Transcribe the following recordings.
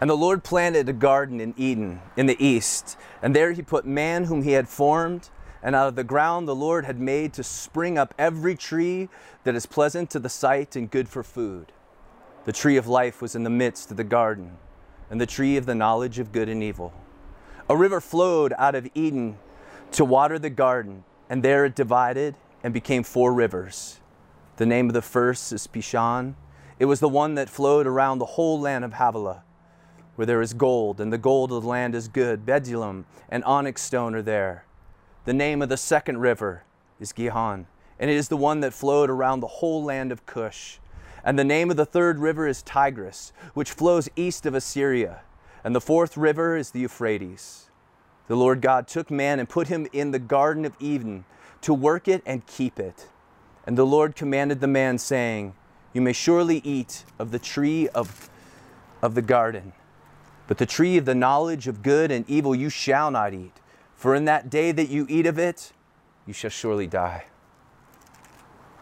And the Lord planted a garden in Eden in the east, and there he put man whom he had formed. And out of the ground the Lord had made to spring up every tree that is pleasant to the sight and good for food. The tree of life was in the midst of the garden, and the tree of the knowledge of good and evil. A river flowed out of Eden to water the garden, and there it divided and became four rivers. The name of the first is Pishon. It was the one that flowed around the whole land of Havilah where there is gold, and the gold of the land is good. Bdellium and onyx stone are there. The name of the second river is Gihon, and it is the one that flowed around the whole land of Cush. And the name of the third river is Tigris, which flows east of Assyria. And the fourth river is the Euphrates. The Lord God took man and put him in the Garden of Eden to work it and keep it. And the Lord commanded the man, saying, You may surely eat of the tree of, of the garden but the tree of the knowledge of good and evil you shall not eat, for in that day that you eat of it, you shall surely die.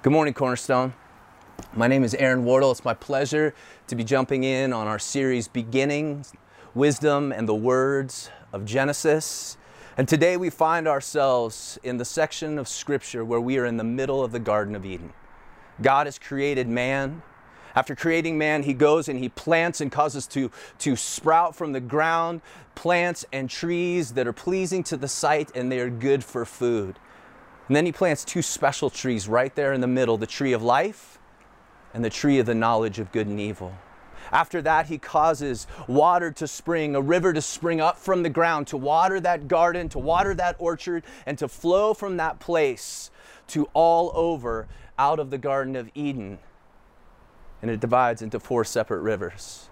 Good morning, Cornerstone. My name is Aaron Wardle. It's my pleasure to be jumping in on our series Beginnings, Wisdom, and the Words of Genesis. And today we find ourselves in the section of Scripture where we are in the middle of the Garden of Eden. God has created man after creating man, he goes and he plants and causes to, to sprout from the ground plants and trees that are pleasing to the sight and they are good for food. And then he plants two special trees right there in the middle the tree of life and the tree of the knowledge of good and evil. After that, he causes water to spring, a river to spring up from the ground, to water that garden, to water that orchard, and to flow from that place to all over out of the Garden of Eden and it divides into four separate rivers.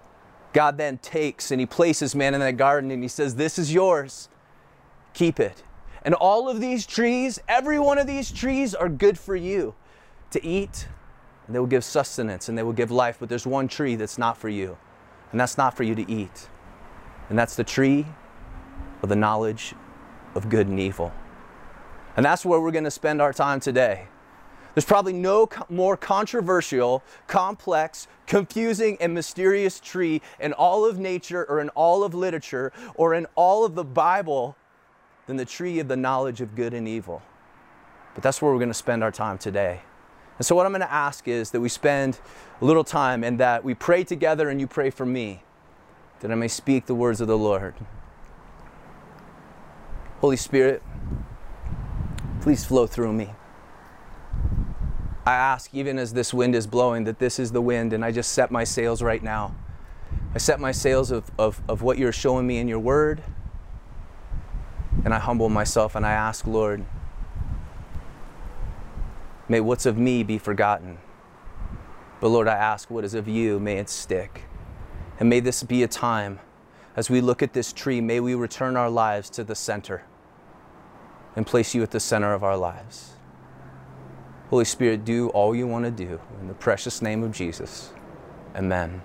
God then takes and he places man in that garden and he says, This is yours. Keep it. And all of these trees, every one of these trees are good for you to eat, and they will give sustenance and they will give life. But there's one tree that's not for you, and that's not for you to eat. And that's the tree of the knowledge of good and evil. And that's where we're going to spend our time today. There's probably no co- more controversial, complex, confusing, and mysterious tree in all of nature or in all of literature or in all of the Bible than the tree of the knowledge of good and evil. But that's where we're going to spend our time today. And so, what I'm going to ask is that we spend a little time and that we pray together and you pray for me, that I may speak the words of the Lord. Holy Spirit, please flow through me. I ask, even as this wind is blowing, that this is the wind, and I just set my sails right now. I set my sails of, of, of what you're showing me in your word, and I humble myself and I ask, Lord, may what's of me be forgotten. But Lord, I ask, what is of you, may it stick. And may this be a time, as we look at this tree, may we return our lives to the center and place you at the center of our lives. Holy Spirit, do all you want to do. In the precious name of Jesus. Amen.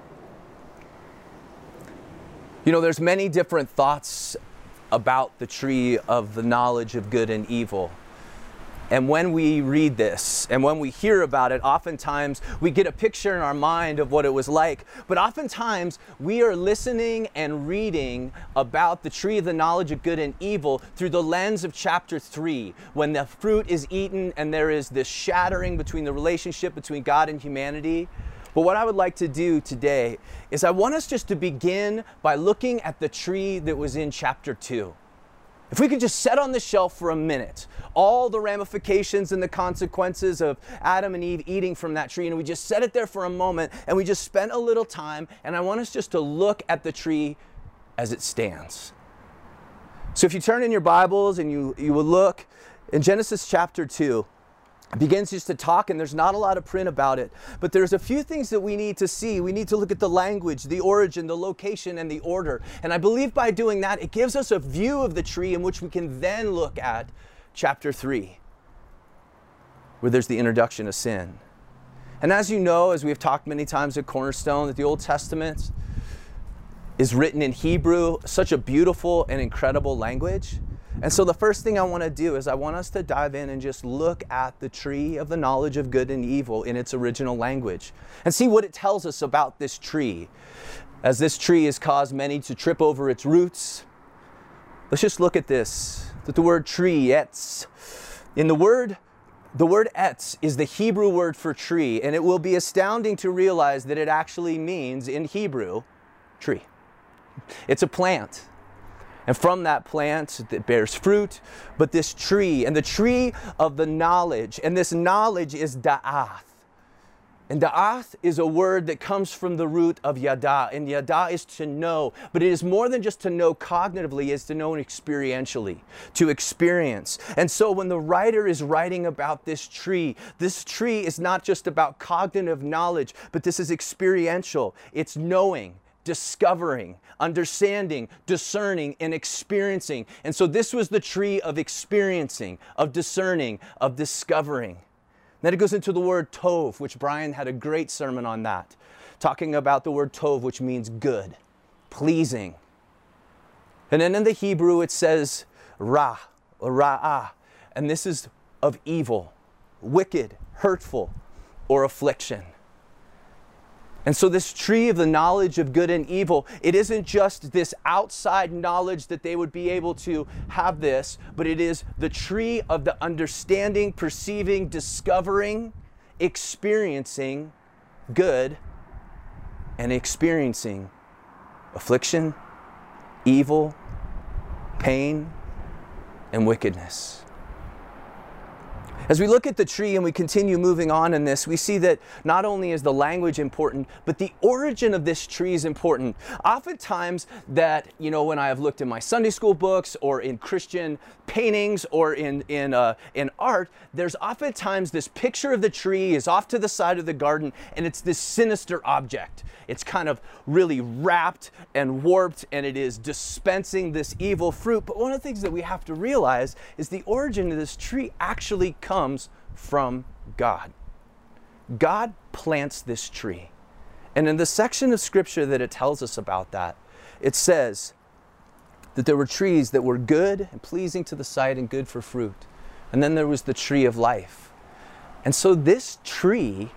You know, there's many different thoughts about the tree of the knowledge of good and evil. And when we read this and when we hear about it, oftentimes we get a picture in our mind of what it was like. But oftentimes we are listening and reading about the tree of the knowledge of good and evil through the lens of chapter 3, when the fruit is eaten and there is this shattering between the relationship between God and humanity. But what I would like to do today is I want us just to begin by looking at the tree that was in chapter 2. If we could just set on the shelf for a minute all the ramifications and the consequences of Adam and Eve eating from that tree, and we just set it there for a moment and we just spent a little time, and I want us just to look at the tree as it stands. So if you turn in your Bibles and you, you will look in Genesis chapter 2, begins just to talk and there's not a lot of print about it. But there's a few things that we need to see. We need to look at the language the origin the location and the order. And i believe by doing that it gives us a view of the tree in which we can then look at chapter 3 where there's the introduction of sin. And as you know as we've talked many times at cornerstone that the old testament is written in hebrew such a beautiful and incredible language and so, the first thing I want to do is I want us to dive in and just look at the tree of the knowledge of good and evil in its original language and see what it tells us about this tree. as this tree has caused many to trip over its roots. Let's just look at this. That the word tree, etz. In the word, the word etz is the Hebrew word for tree, and it will be astounding to realize that it actually means in Hebrew tree. It's a plant. And from that plant, that bears fruit. But this tree, and the tree of the knowledge, and this knowledge is da'ath. And da'ath is a word that comes from the root of yada. And yada is to know. But it is more than just to know cognitively, it's to know experientially, to experience. And so when the writer is writing about this tree, this tree is not just about cognitive knowledge, but this is experiential. It's knowing, discovering, understanding, discerning, and experiencing. And so this was the tree of experiencing, of discerning, of discovering. Then it goes into the word tov, which Brian had a great sermon on that, talking about the word tov, which means good, pleasing. And then in the Hebrew it says ra, or ra'ah, and this is of evil, wicked, hurtful, or affliction. And so, this tree of the knowledge of good and evil, it isn't just this outside knowledge that they would be able to have this, but it is the tree of the understanding, perceiving, discovering, experiencing good and experiencing affliction, evil, pain, and wickedness. As we look at the tree and we continue moving on in this, we see that not only is the language important, but the origin of this tree is important. Oftentimes, that, you know, when I have looked in my Sunday school books or in Christian paintings or in, in, uh, in art, there's oftentimes this picture of the tree is off to the side of the garden and it's this sinister object. It's kind of really wrapped and warped and it is dispensing this evil fruit. But one of the things that we have to realize is the origin of this tree actually comes from God. God plants this tree. And in the section of scripture that it tells us about that, it says that there were trees that were good and pleasing to the sight and good for fruit. And then there was the tree of life. And so this tree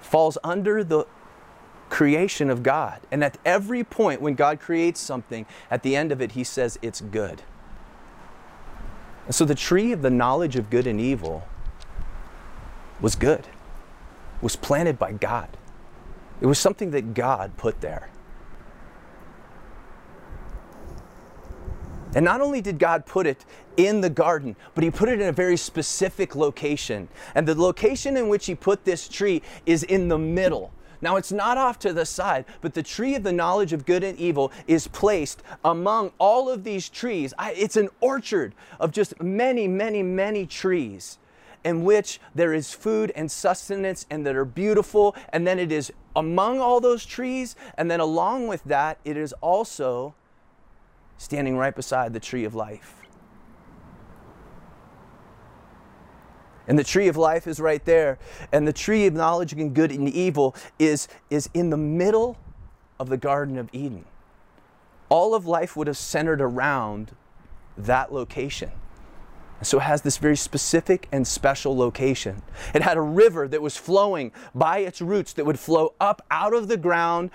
falls under the creation of God. And at every point when God creates something, at the end of it, he says it's good. And so the tree of the knowledge of good and evil was good, was planted by God. It was something that God put there. And not only did God put it in the garden, but He put it in a very specific location. And the location in which He put this tree is in the middle. Now, it's not off to the side, but the tree of the knowledge of good and evil is placed among all of these trees. I, it's an orchard of just many, many, many trees in which there is food and sustenance and that are beautiful. And then it is among all those trees. And then along with that, it is also standing right beside the tree of life. And the tree of life is right there. And the tree of knowledge of good and evil is, is in the middle of the Garden of Eden. All of life would have centered around that location. And so it has this very specific and special location. It had a river that was flowing by its roots that would flow up out of the ground,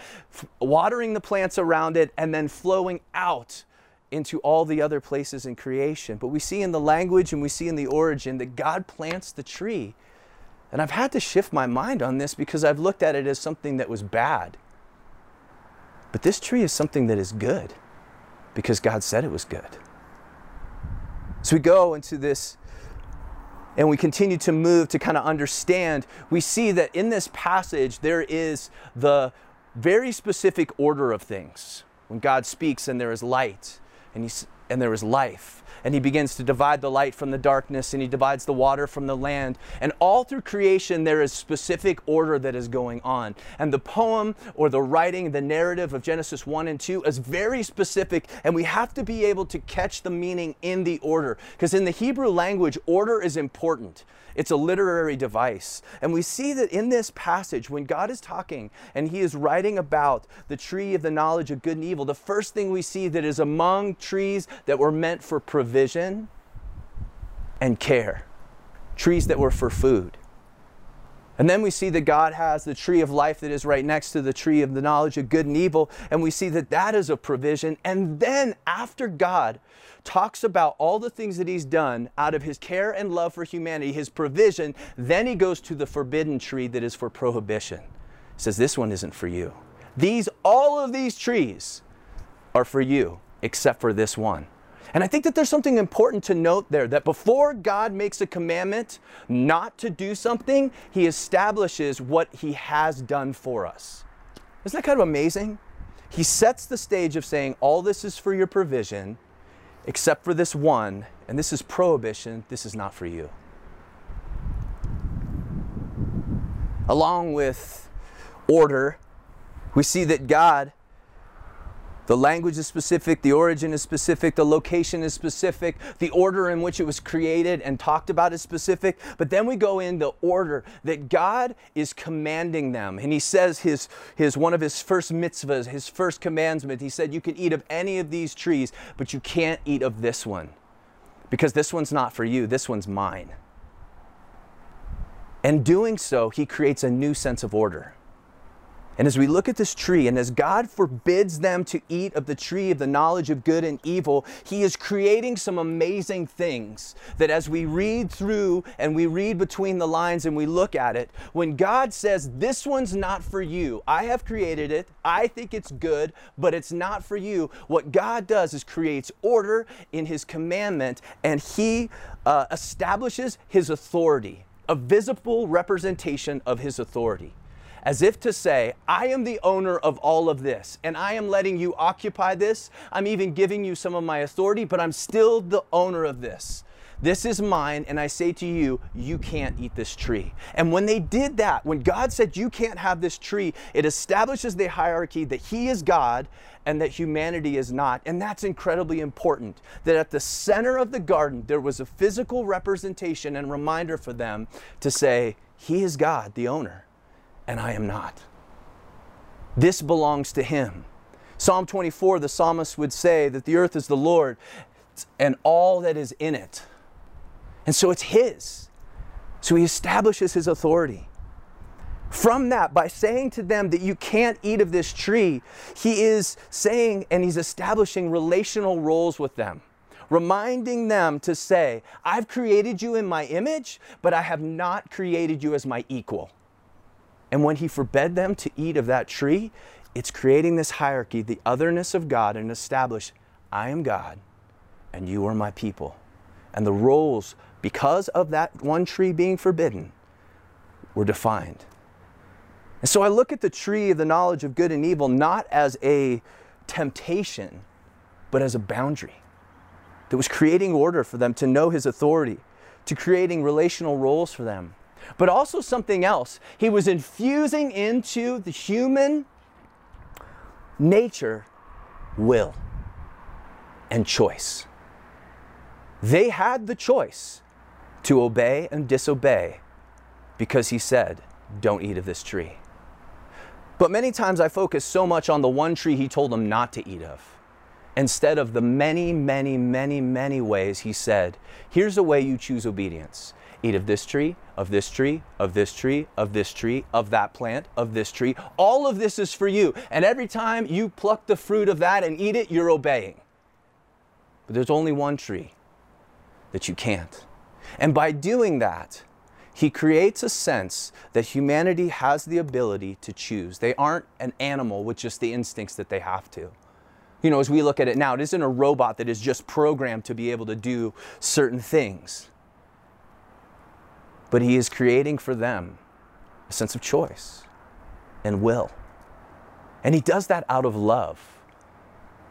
watering the plants around it, and then flowing out into all the other places in creation. But we see in the language and we see in the origin that God plants the tree. And I've had to shift my mind on this because I've looked at it as something that was bad. But this tree is something that is good because God said it was good. So we go into this and we continue to move to kind of understand. We see that in this passage there is the very specific order of things. When God speaks and there is light, and, and there is life. And he begins to divide the light from the darkness, and he divides the water from the land. And all through creation, there is specific order that is going on. And the poem or the writing, the narrative of Genesis 1 and 2 is very specific, and we have to be able to catch the meaning in the order. Because in the Hebrew language, order is important. It's a literary device. And we see that in this passage, when God is talking and he is writing about the tree of the knowledge of good and evil, the first thing we see that is among trees that were meant for provision and care, trees that were for food. And then we see that God has the tree of life that is right next to the tree of the knowledge of good and evil. And we see that that is a provision. And then after God talks about all the things that he's done out of his care and love for humanity, his provision, then he goes to the forbidden tree that is for prohibition. He says, This one isn't for you. These, all of these trees are for you, except for this one. And I think that there's something important to note there that before God makes a commandment not to do something, he establishes what he has done for us. Isn't that kind of amazing? He sets the stage of saying, All this is for your provision, except for this one, and this is prohibition, this is not for you. Along with order, we see that God the language is specific, the origin is specific, the location is specific, the order in which it was created and talked about is specific. But then we go in the order that God is commanding them. And he says his, his one of his first mitzvahs, his first commandment, he said, You can eat of any of these trees, but you can't eat of this one. Because this one's not for you, this one's mine. And doing so, he creates a new sense of order. And as we look at this tree, and as God forbids them to eat of the tree of the knowledge of good and evil, He is creating some amazing things that as we read through and we read between the lines and we look at it, when God says, This one's not for you, I have created it, I think it's good, but it's not for you, what God does is creates order in His commandment and He uh, establishes His authority, a visible representation of His authority as if to say, I am the owner of all of this, and I am letting you occupy this. I'm even giving you some of my authority, but I'm still the owner of this. This is mine, and I say to you, you can't eat this tree. And when they did that, when God said, You can't have this tree, it establishes the hierarchy that He is God and that humanity is not. And that's incredibly important. That at the center of the garden, there was a physical representation and reminder for them to say, He is God, the owner and I am not. This belongs to Him. Psalm 24, the psalmist would say that the earth is the Lord and all that is in it. And so it's His. So He establishes His authority. From that, by saying to them that you can't eat of this tree, He is saying and He's establishing relational roles with them reminding them to say, I've created you in my image, but I have not created you as my equal. And when he forbade them to eat of that tree, it's creating this hierarchy, the otherness of God, and establish, I am God and you are my people. And the roles, because of that one tree being forbidden, were defined. And so I look at the tree of the knowledge of good and evil not as a temptation, but as a boundary that was creating order for them to know his authority, to creating relational roles for them but also something else. He was infusing into the human nature will and choice. They had the choice to obey and disobey because he said, Don't eat of this tree. But many times I focus so much on the one tree he told them not to eat of instead of the many, many, many, many ways he said, Here's a way you choose obedience eat of this tree, of this tree, of this tree, of this tree, of that plant, of this tree. All of this is for you. And every time you pluck the fruit of that and eat it, you're obeying. But there's only one tree that you can't. And by doing that, he creates a sense that humanity has the ability to choose. They aren't an animal with just the instincts that they have to. You know, as we look at it now, it isn't a robot that is just programmed to be able to do certain things but He is creating for them a sense of choice and will. And He does that out of love.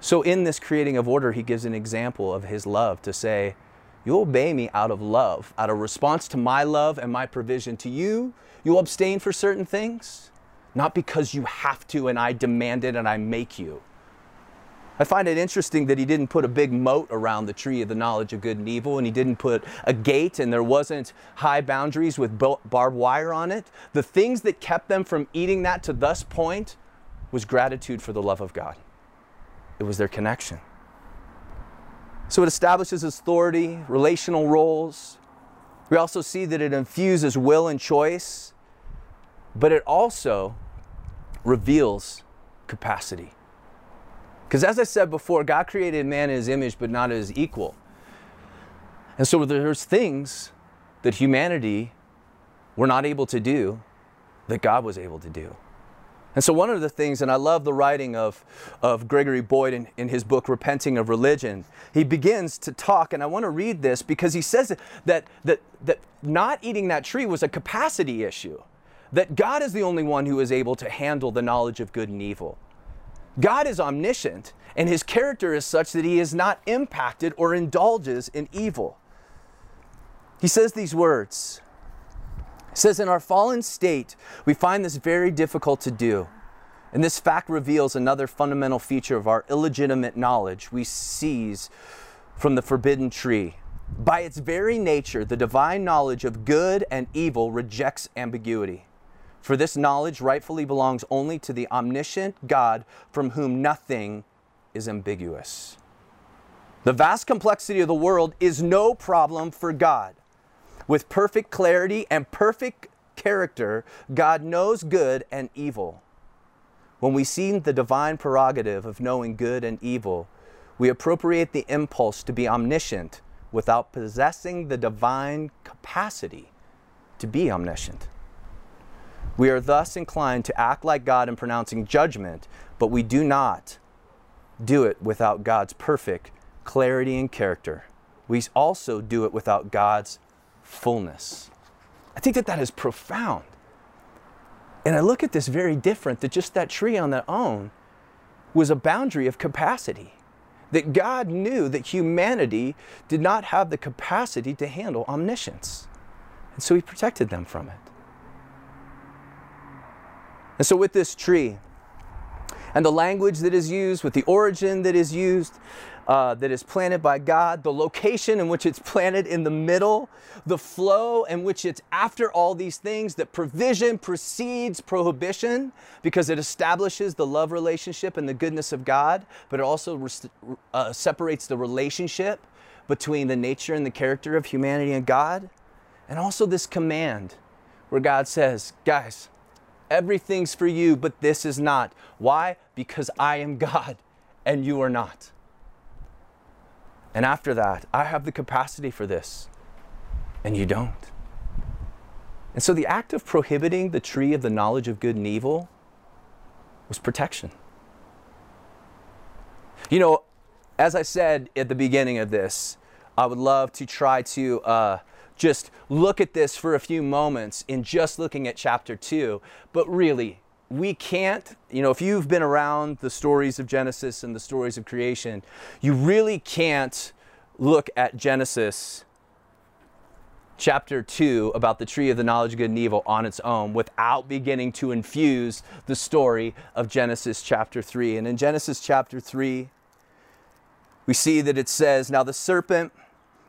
So, in this creating of order, He gives an example of His love to say, You obey me out of love, out of response to my love and my provision to you. You abstain for certain things, not because you have to and I demand it and I make you. I find it interesting that he didn't put a big moat around the tree of the knowledge of good and evil, and he didn't put a gate, and there wasn't high boundaries with barbed wire on it. The things that kept them from eating that to this point was gratitude for the love of God, it was their connection. So it establishes authority, relational roles. We also see that it infuses will and choice. but it also reveals capacity. Because as I said before, God created man in his image, but not as equal. And so there's things that humanity were not able to do that God was able to do. And so, one of the things, and I love the writing of, of Gregory Boyd in, in his book, Repenting of Religion, he begins to talk, and I want to read this because he says that, that, that not eating that tree was a capacity issue, that God is the only one who is able to handle the knowledge of good and evil. God is omniscient, and his character is such that he is not impacted or indulges in evil. He says these words it says, In our fallen state, we find this very difficult to do. And this fact reveals another fundamental feature of our illegitimate knowledge we seize from the forbidden tree. By its very nature, the divine knowledge of good and evil rejects ambiguity. For this knowledge rightfully belongs only to the omniscient God from whom nothing is ambiguous. The vast complexity of the world is no problem for God. With perfect clarity and perfect character, God knows good and evil. When we see the divine prerogative of knowing good and evil, we appropriate the impulse to be omniscient without possessing the divine capacity to be omniscient. We are thus inclined to act like God in pronouncing judgment, but we do not do it without God's perfect clarity and character. We also do it without God's fullness. I think that that is profound. And I look at this very different that just that tree on that own was a boundary of capacity. That God knew that humanity did not have the capacity to handle omniscience. And so he protected them from it. And so with this tree, and the language that is used, with the origin that is used, uh, that is planted by God, the location in which it's planted in the middle, the flow in which it's after all these things, that provision precedes prohibition because it establishes the love relationship and the goodness of God, but it also uh, separates the relationship between the nature and the character of humanity and God. And also this command where God says, guys, everything's for you, but this is not. Why? Because I am God and you are not. And after that, I have the capacity for this, and you don't. And so the act of prohibiting the tree of the knowledge of good and evil was protection. You know, as I said at the beginning of this, I would love to try to uh, just look at this for a few moments in just looking at chapter 2, but really, we can't, you know, if you've been around the stories of Genesis and the stories of creation, you really can't look at Genesis chapter 2 about the tree of the knowledge of good and evil on its own without beginning to infuse the story of Genesis chapter 3. And in Genesis chapter 3, we see that it says, Now the serpent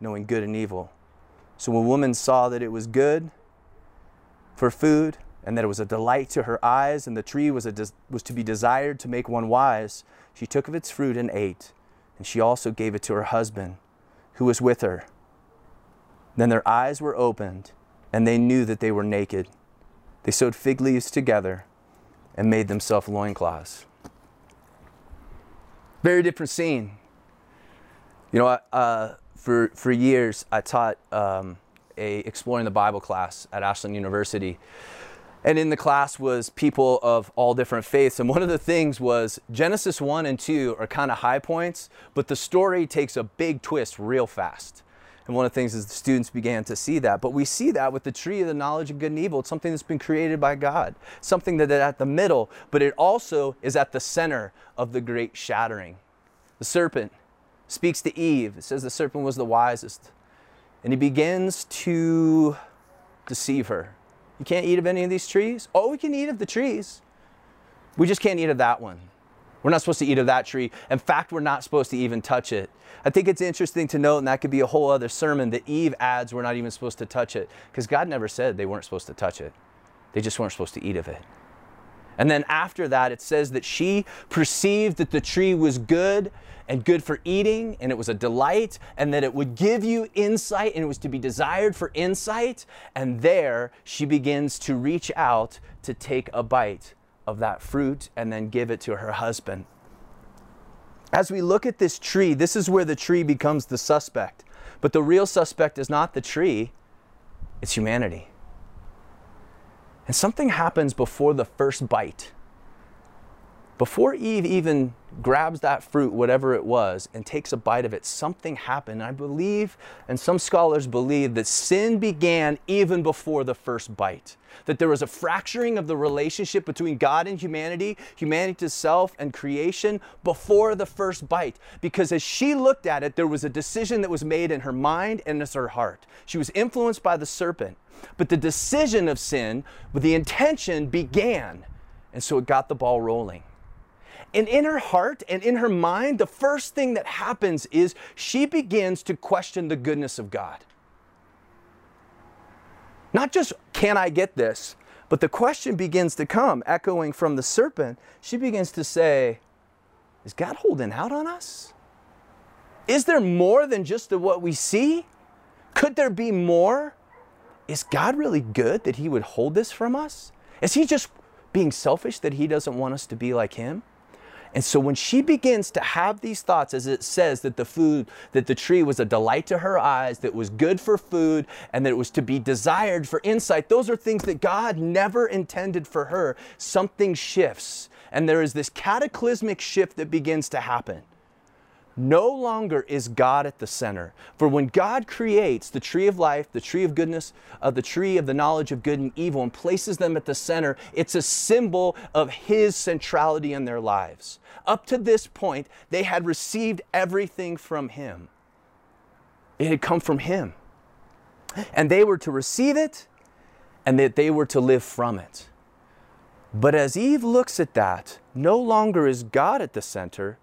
knowing good and evil. So when woman saw that it was good for food, and that it was a delight to her eyes, and the tree was, a des- was to be desired to make one wise. She took of its fruit and ate, and she also gave it to her husband, who was with her. Then their eyes were opened, and they knew that they were naked. They sewed fig leaves together and made themselves loincloths. Very different scene. You know, uh, for, for years I taught um, a Exploring the Bible class at Ashland University. And in the class was people of all different faiths. And one of the things was genesis 1 and 2 are kind of high points but the story takes a big twist real fast. And one of the things is the students began to see that. But we see that with the tree of the knowledge of good and evil. It's something that's been created by god. Something that is at the middle but it also is at the center of the great shattering. The serpent speaks to eve it says the serpent was the wisest and he begins to deceive her You can't eat of any of these trees? Oh, we can eat of the trees. We just can't eat of that one. We're not supposed to eat of that tree. In fact, we're not supposed to even touch it. I think it's interesting to note, and that could be a whole other sermon, that Eve adds we're not even supposed to touch it because God never said they weren't supposed to touch it. They just weren't supposed to eat of it. And then after that, it says that she perceived that the tree was good and good for eating, and it was a delight, and that it would give you insight, and it was to be desired for insight. And there she begins to reach out to take a bite of that fruit and then give it to her husband. As we look at this tree, this is where the tree becomes the suspect. But the real suspect is not the tree, it's humanity. And something happens before the first bite. Before Eve even grabs that fruit, whatever it was, and takes a bite of it, something happened. I believe, and some scholars believe, that sin began even before the first bite. That there was a fracturing of the relationship between God and humanity, humanity to self and creation before the first bite. Because as she looked at it, there was a decision that was made in her mind and in her heart. She was influenced by the serpent. But the decision of sin, with the intention, began. And so it got the ball rolling. And in her heart and in her mind, the first thing that happens is she begins to question the goodness of God. Not just, can I get this? But the question begins to come, echoing from the serpent. She begins to say, Is God holding out on us? Is there more than just what we see? Could there be more? is God really good that He would hold this from us? Is He just being selfish that He doesn't want us to be like Him? And so when she begins to have these thoughts, as it says that the food, that the tree was a delight to her eyes, that was good for food, and that it was to be desired for insight, those are things that God never intended for her. Something shifts. And there is this cataclysmic shift that begins to happen. No longer is God at the center. For when God creates the tree of life, the tree of goodness, uh, the tree of the knowledge of good and evil, and places them at the center, it's a symbol of His centrality in their lives. Up to this point, they had received everything from Him, it had come from Him. And they were to receive it, and that they were to live from it. But as Eve looks at that, no longer is God at the center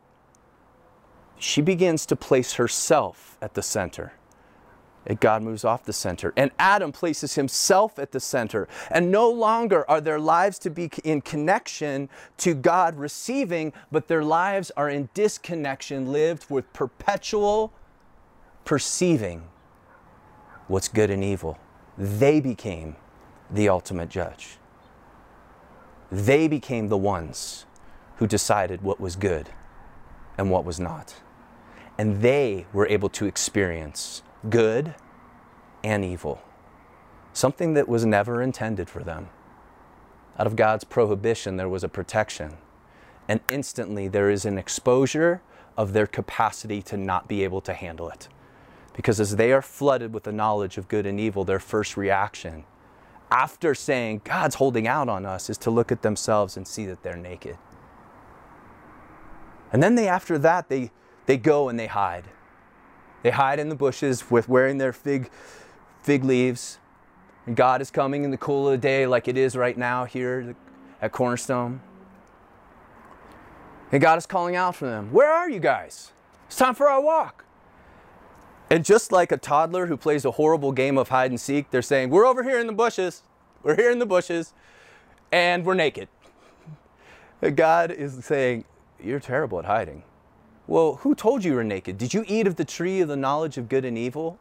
she begins to place herself at the center. And God moves off the center. And Adam places himself at the center. And no longer are their lives to be in connection to God receiving, but their lives are in disconnection, lived with perpetual perceiving what's good and evil. They became the ultimate judge. They became the ones who decided what was good and what was not and they were able to experience good and evil, something that was never intended for them. Out of God's prohibition, there was a protection, and instantly there is an exposure of their capacity to not be able to handle it. Because as they are flooded with the knowledge of good and evil, their first reaction, after saying, God's holding out on us, is to look at themselves and see that they're naked. And then they, after that, they, they go and they hide. They hide in the bushes with wearing their fig, fig leaves. And God is coming in the cool of the day, like it is right now here at Cornerstone. And God is calling out for them Where are you guys? It's time for our walk. And just like a toddler who plays a horrible game of hide and seek, they're saying, We're over here in the bushes. We're here in the bushes. And we're naked. God is saying, You're terrible at hiding. Well, who told you you were naked? Did you eat of the tree of the knowledge of good and evil?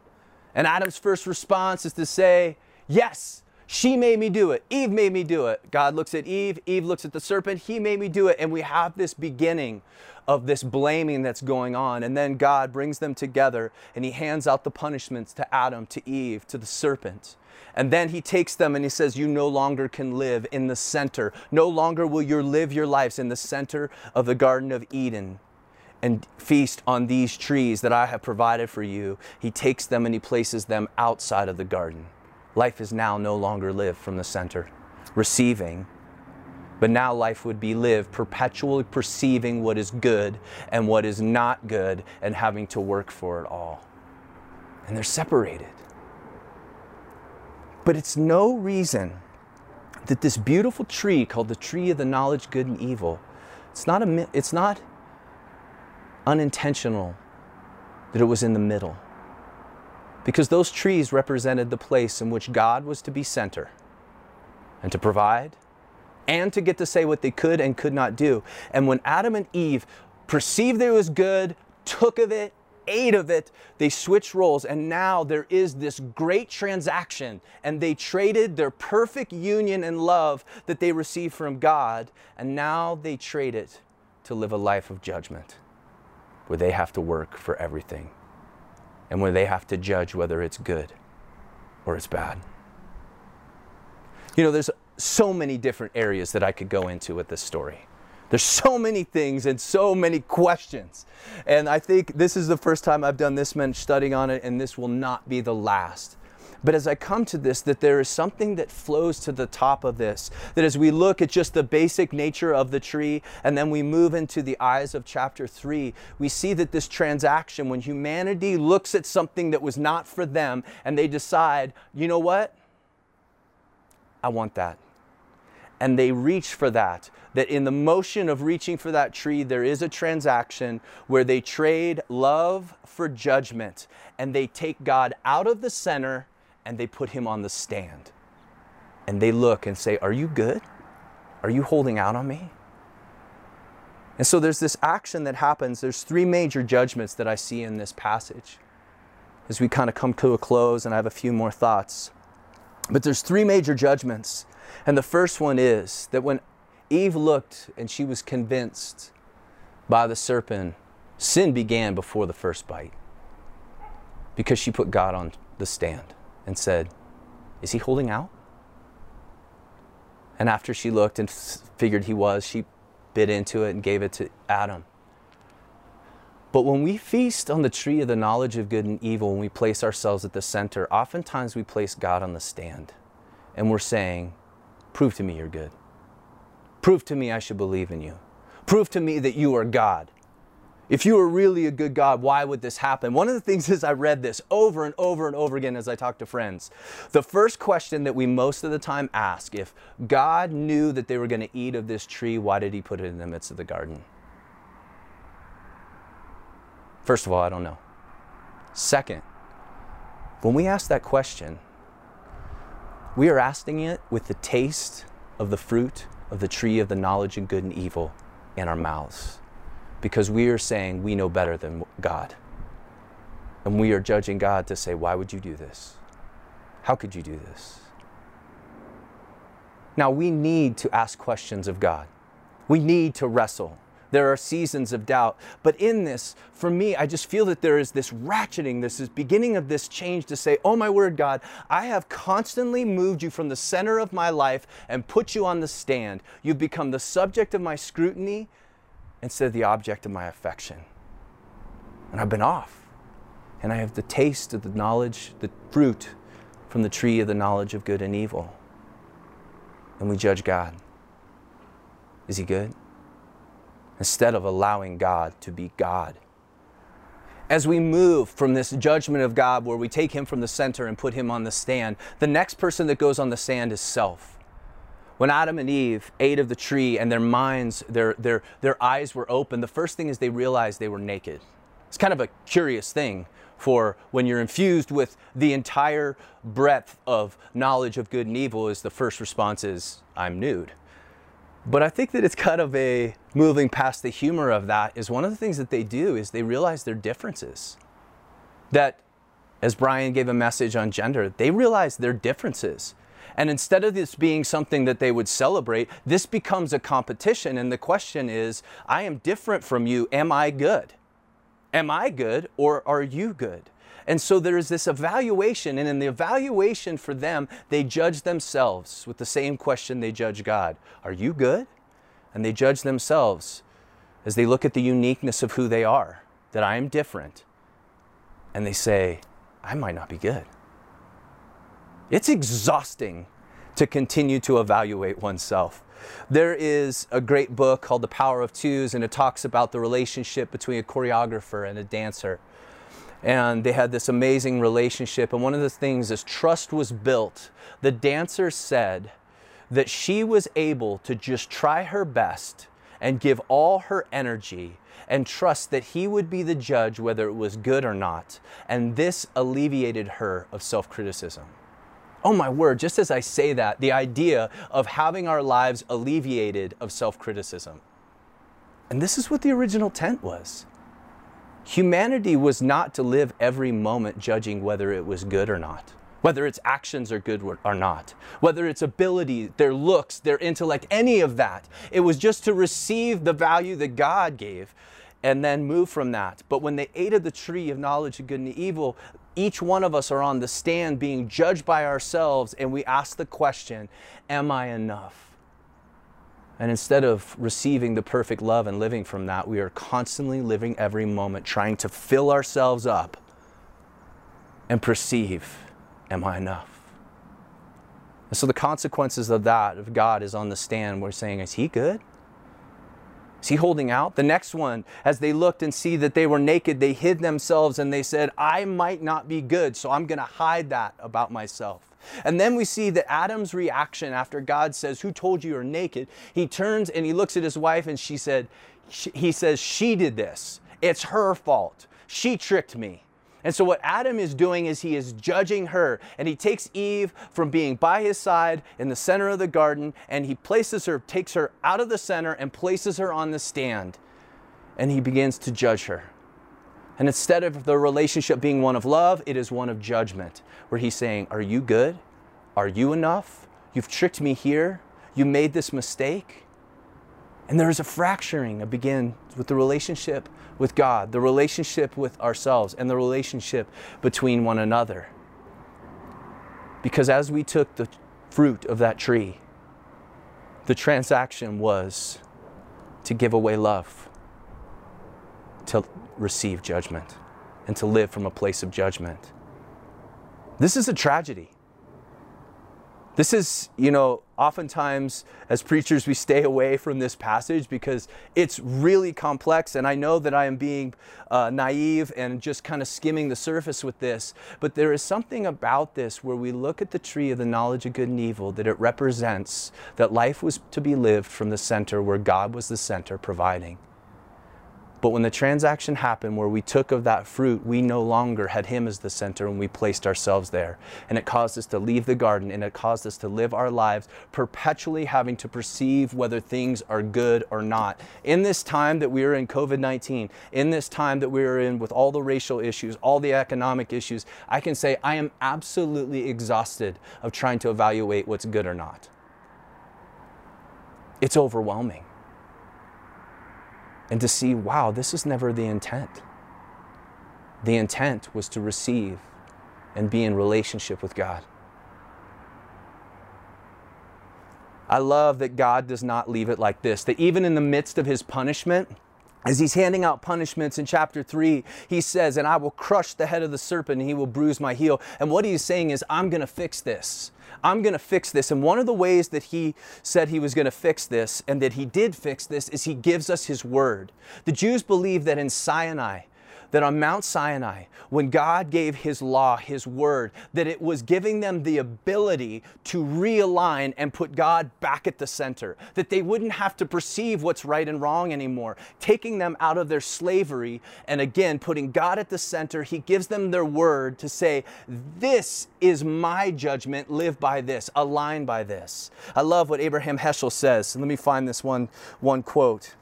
And Adam's first response is to say, Yes, she made me do it. Eve made me do it. God looks at Eve. Eve looks at the serpent. He made me do it. And we have this beginning of this blaming that's going on. And then God brings them together and he hands out the punishments to Adam, to Eve, to the serpent. And then he takes them and he says, You no longer can live in the center. No longer will you live your lives in the center of the Garden of Eden and feast on these trees that I have provided for you, he takes them and he places them outside of the garden. Life is now no longer lived from the center, receiving, but now life would be lived perpetually perceiving what is good and what is not good and having to work for it all. And they're separated. But it's no reason that this beautiful tree called the tree of the knowledge good and evil, it's not, a, it's not unintentional that it was in the middle. Because those trees represented the place in which God was to be center and to provide and to get to say what they could and could not do. And when Adam and Eve perceived that it was good, took of it, ate of it, they switched roles. And now there is this great transaction. And they traded their perfect union and love that they received from God. And now they trade it to live a life of judgment where they have to work for everything and where they have to judge whether it's good or it's bad. You know, there's so many different areas that I could go into with this story. There's so many things and so many questions. And I think this is the first time I've done this much studying on it, and this will not be the last. But as I come to this, that there is something that flows to the top of this. That as we look at just the basic nature of the tree, and then we move into the eyes of chapter three, we see that this transaction, when humanity looks at something that was not for them, and they decide, you know what? I want that and they reach for that. That in the motion of reaching for that tree, there is a transaction where they trade love for judgment and they take God out of the center and they put him on the stand. And they look and say, Are you good? Are you holding out on me? And so there's this action that happens. There's three major judgments that I see in this passage as we kind of come to a close, and I have a few more thoughts. But there's three major judgments and the first one is that when Eve looked and she was convinced by the serpent, sin began before the first bite because she put God on the stand and said, Is he holding out? And after she looked and figured he was, she bit into it and gave it to Adam. But when we feast on the tree of the knowledge of good and evil, when we place ourselves at the center, oftentimes we place God on the stand. And we're saying, Prove to me you're good. Prove to me I should believe in you. Prove to me that you are God. If you were really a good God, why would this happen? One of the things is I read this over and over and over again as I talk to friends. The first question that we most of the time ask if God knew that they were going to eat of this tree, why did he put it in the midst of the garden? First of all, I don't know. Second, when we ask that question, we are asking it with the taste of the fruit of the tree of the knowledge of good and evil in our mouths because we are saying we know better than God. And we are judging God to say, Why would you do this? How could you do this? Now, we need to ask questions of God. We need to wrestle. There are seasons of doubt. But in this, for me, I just feel that there is this ratcheting, this is beginning of this change to say, Oh my word, God, I have constantly moved you from the center of my life and put you on the stand. You've become the subject of my scrutiny instead of the object of my affection. And I've been off. And I have the taste of the knowledge, the fruit from the tree of the knowledge of good and evil. And we judge God. Is he good? instead of allowing God to be God. As we move from this judgment of God, where we take Him from the center and put Him on the stand, the next person that goes on the stand is self. When Adam and Eve ate of the tree and their minds, their, their, their eyes were open, the first thing is they realized they were naked. It's kind of a curious thing for when you're infused with the entire breadth of knowledge of good and evil is the first response is, I'm nude. But I think that it's kind of a moving past the humor of that is one of the things that they do is they realize their differences. That, as Brian gave a message on gender, they realize their differences. And instead of this being something that they would celebrate, this becomes a competition. And the question is I am different from you. Am I good? Am I good or are you good? And so there is this evaluation, and in the evaluation for them, they judge themselves with the same question they judge God Are you good? And they judge themselves as they look at the uniqueness of who they are, that I am different. And they say, I might not be good. It's exhausting to continue to evaluate oneself. There is a great book called The Power of Twos, and it talks about the relationship between a choreographer and a dancer and they had this amazing relationship. And one of the things is trust was built. The dancer said that she was able to just try her best and give all her energy and trust that he would be the judge whether it was good or not. And this alleviated her of self criticism. Oh my word, just as I say that, the idea of having our lives alleviated of self criticism. And this is what the original tent was. Humanity was not to live every moment judging whether it was good or not, whether its actions are good or not, whether its ability, their looks, their intellect, any of that. It was just to receive the value that God gave and then move from that. But when they ate of the tree of knowledge of good and evil, each one of us are on the stand being judged by ourselves, and we ask the question Am I enough? And instead of receiving the perfect love and living from that, we are constantly living every moment trying to fill ourselves up and perceive, am I enough? And so the consequences of that, of God, is on the stand. We're saying, is he good? Is he holding out? The next one, as they looked and see that they were naked, they hid themselves and they said, I might not be good, so I'm going to hide that about myself. And then we see that Adam's reaction after God says, Who told you you're naked? He turns and he looks at his wife and she said, He says, She did this. It's her fault. She tricked me. And so, what Adam is doing is he is judging her, and he takes Eve from being by his side in the center of the garden, and he places her, takes her out of the center, and places her on the stand. And he begins to judge her. And instead of the relationship being one of love, it is one of judgment, where he's saying, Are you good? Are you enough? You've tricked me here. You made this mistake. And there is a fracturing that begins with the relationship with God, the relationship with ourselves, and the relationship between one another. Because as we took the fruit of that tree, the transaction was to give away love, to receive judgment and to live from a place of judgment. This is a tragedy. This is, you know, oftentimes as preachers, we stay away from this passage because it's really complex. And I know that I am being uh, naive and just kind of skimming the surface with this. But there is something about this where we look at the tree of the knowledge of good and evil that it represents that life was to be lived from the center where God was the center providing. But when the transaction happened where we took of that fruit, we no longer had Him as the center and we placed ourselves there. And it caused us to leave the garden and it caused us to live our lives perpetually having to perceive whether things are good or not. In this time that we are in COVID 19, in this time that we are in with all the racial issues, all the economic issues, I can say I am absolutely exhausted of trying to evaluate what's good or not. It's overwhelming and to see, wow, this is never the intent. The intent was to receive and be in relationship with God. I love that God does not leave it like this, that even in the midst of his punishment, as he's handing out punishments in chapter 3, he says, And I will crush the head of the serpent and he will bruise my heel. And what he's saying is, I'm going to fix this. I'm going to fix this. And one of the ways that he said he was going to fix this and that he did fix this is he gives us his word. The Jews believe that in Sinai, that on Mount Sinai, when God gave His law, His word, that it was giving them the ability to realign and put God back at the center, that they wouldn't have to perceive what's right and wrong anymore, taking them out of their slavery and again putting God at the center. He gives them their word to say, This is my judgment, live by this, align by this. I love what Abraham Heschel says. Let me find this one, one quote.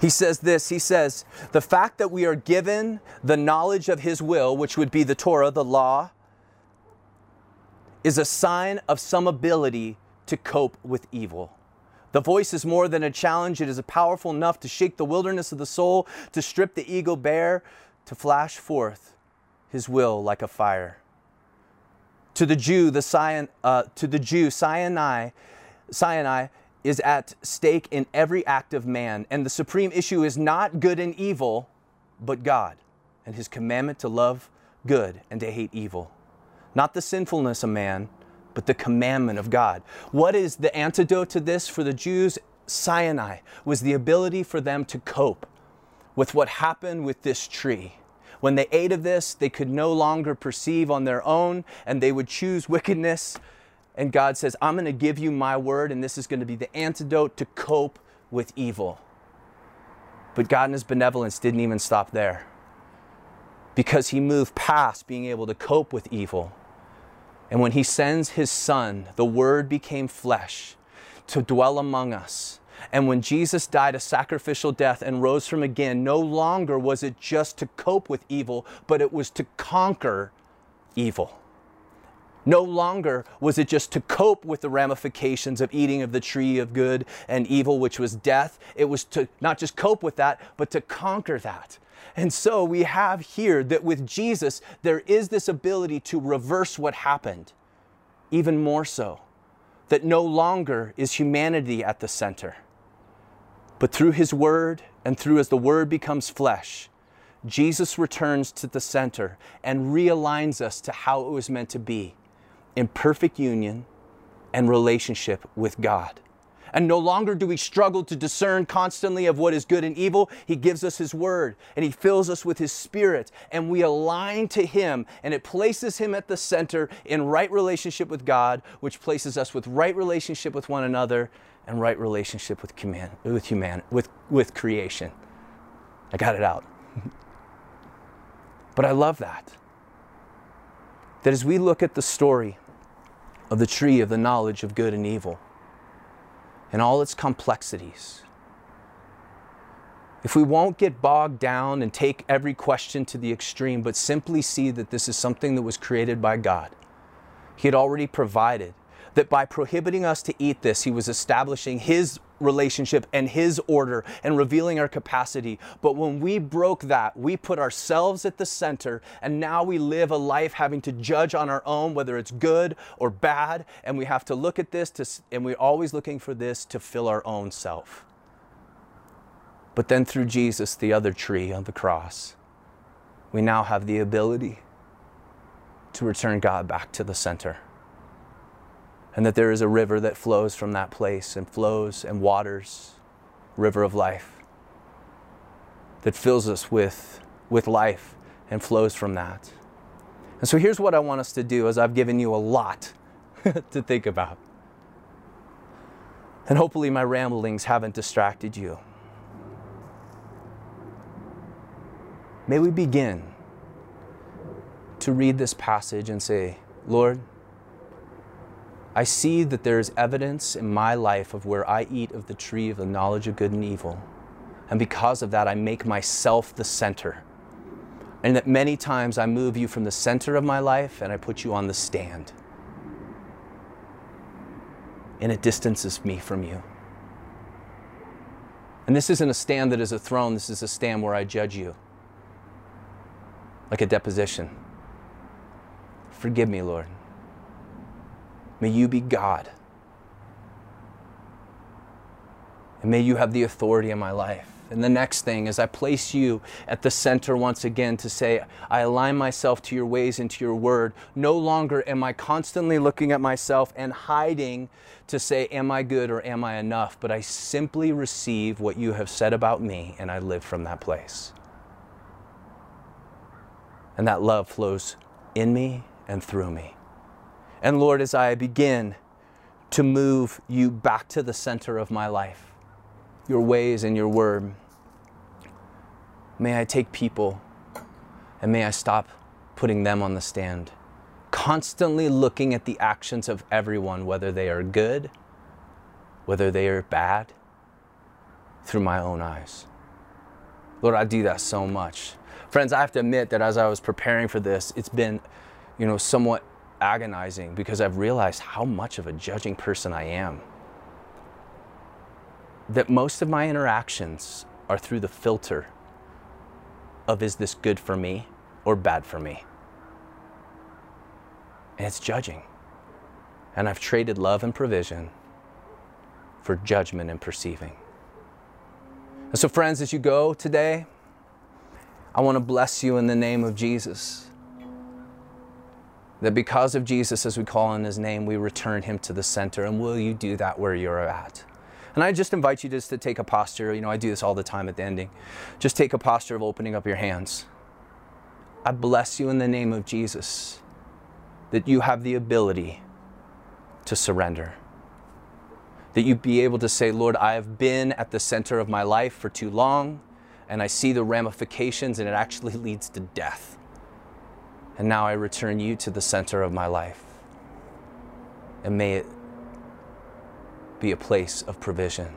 He says this He says, The fact that we are given the knowledge of His will, which would be the Torah, the law, is a sign of some ability to cope with evil. The voice is more than a challenge, it is powerful enough to shake the wilderness of the soul, to strip the ego bare, to flash forth His will like a fire. To the Jew, the uh, to the Jew, Sinai, Sinai is at stake in every act of man. And the supreme issue is not good and evil, but God and his commandment to love good and to hate evil. Not the sinfulness of man, but the commandment of God. What is the antidote to this for the Jews? Sinai was the ability for them to cope with what happened with this tree When they ate of this, they could no longer perceive on their own and they would choose wickedness. And God says, I'm going to give you my word, and this is going to be the antidote to cope with evil. But God in His benevolence didn't even stop there because He moved past being able to cope with evil. And when He sends His Son, the Word became flesh to dwell among us. And when Jesus died a sacrificial death and rose from again, no longer was it just to cope with evil, but it was to conquer evil. No longer was it just to cope with the ramifications of eating of the tree of good and evil, which was death. It was to not just cope with that, but to conquer that. And so we have here that with Jesus, there is this ability to reverse what happened, even more so, that no longer is humanity at the center. But through his word and through as the word becomes flesh, Jesus returns to the center and realigns us to how it was meant to be in perfect union and relationship with God. And no longer do we struggle to discern constantly of what is good and evil. He gives us His Word and He fills us with His Spirit, and we align to Him, and it places Him at the center in right relationship with God, which places us with right relationship with one another and right relationship with, with, human, with, with creation. I got it out. but I love that. That as we look at the story of the tree of the knowledge of good and evil and all its complexities. If we won't get bogged down and take every question to the extreme, but simply see that this is something that was created by God, He had already provided that by prohibiting us to eat this, He was establishing His relationship and His order and revealing our capacity. But when we broke that, we put ourselves at the center, and now we live a life having to judge on our own whether it's good or bad. And we have to look at this, to, and we're always looking for this to fill our own self. But then through Jesus, the other tree on the cross, we now have the ability to return God back to the center and that there is a river that flows from that place and flows and waters, river of life, that fills us with, with life and flows from that. And so here's what I want us to do as I've given you a lot to think about. And hopefully my ramblings haven't distracted you. May we begin to read this passage and say, Lord, I see that there is evidence in my life of where I eat of the tree of the knowledge of good and evil. And because of that, I make myself the center. And that many times I move you from the center of my life and I put you on the stand. And it distances me from you. And this isn't a stand that is a throne, this is a stand where I judge you. Like a deposition. Forgive me, Lord. May you be God. And may you have the authority in my life. And the next thing is I place you at the center once again to say, I align myself to your ways and to your word. No longer am I constantly looking at myself and hiding to say, Am I good or am I enough? But I simply receive what you have said about me and I live from that place. And that love flows in me and through me. And Lord, as I begin to move you back to the center of my life, your ways and your word, may I take people and may I stop putting them on the stand. Constantly looking at the actions of everyone, whether they are good, whether they are bad, through my own eyes. Lord, I do that so much. Friends, I have to admit that as I was preparing for this, it's been, you know, somewhat agonizing because I've realized how much of a judging person I am. That most of my interactions are through the filter of is this good for me or bad for me? And it's judging. And I've traded love and provision for judgment and perceiving. And so, friends, as you go today, I want to bless you in the name of Jesus. That because of Jesus, as we call on his name, we return him to the center. And will you do that where you're at? And I just invite you just to take a posture. You know, I do this all the time at the ending. Just take a posture of opening up your hands. I bless you in the name of Jesus that you have the ability to surrender. That you be able to say, Lord, I have been at the center of my life for too long, and I see the ramifications, and it actually leads to death. And now I return you to the center of my life. And may it be a place of provision.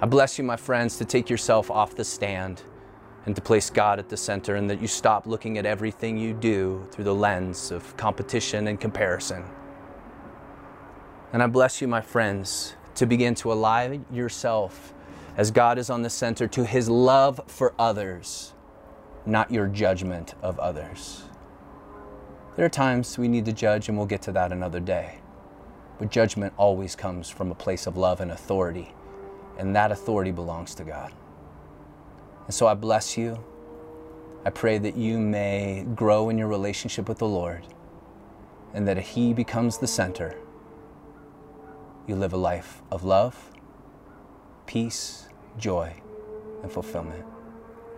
I bless you, my friends, to take yourself off the stand and to place God at the center, and that you stop looking at everything you do through the lens of competition and comparison. And I bless you, my friends, to begin to align yourself as God is on the center to his love for others, not your judgment of others. There are times we need to judge, and we'll get to that another day. But judgment always comes from a place of love and authority, and that authority belongs to God. And so I bless you. I pray that you may grow in your relationship with the Lord and that He becomes the center. You live a life of love, peace, joy, and fulfillment.